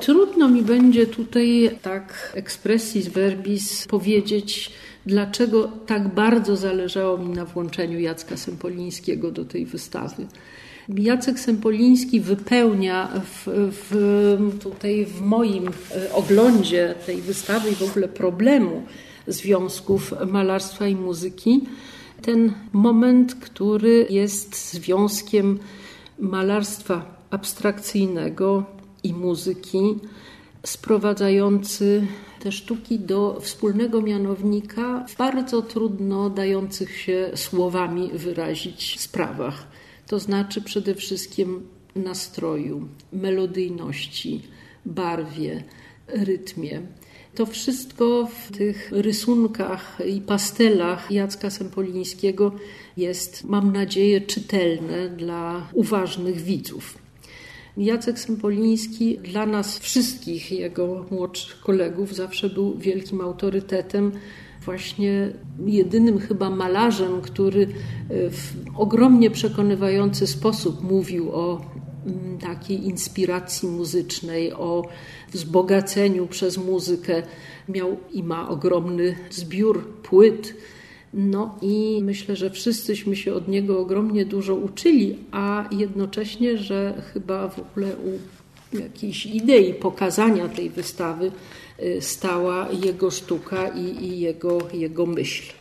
Trudno mi będzie tutaj tak expressis verbis powiedzieć, dlaczego tak bardzo zależało mi na włączeniu Jacka Sempolińskiego do tej wystawy. Jacek Sempoliński wypełnia w, w, tutaj w moim e, oglądzie tej wystawy i w ogóle problemu związków malarstwa i muzyki ten moment, który jest związkiem malarstwa abstrakcyjnego i muzyki, sprowadzający te sztuki do wspólnego mianownika w bardzo trudno dających się słowami wyrazić sprawach. To znaczy przede wszystkim nastroju, melodyjności, barwie, rytmie. To wszystko w tych rysunkach i pastelach Jacka Sempolińskiego jest, mam nadzieję, czytelne dla uważnych widzów. Jacek Sempoliński dla nas wszystkich, jego młodszych kolegów, zawsze był wielkim autorytetem, właśnie jedynym chyba malarzem, który w ogromnie przekonywający sposób mówił o mm, takiej inspiracji muzycznej, o wzbogaceniu przez muzykę. Miał i ma ogromny zbiór płyt. No i myślę, że wszyscyśmy się od niego ogromnie dużo uczyli, a jednocześnie, że chyba w ogóle u jakiejś idei pokazania tej wystawy y, stała jego sztuka i, i jego, jego myśl.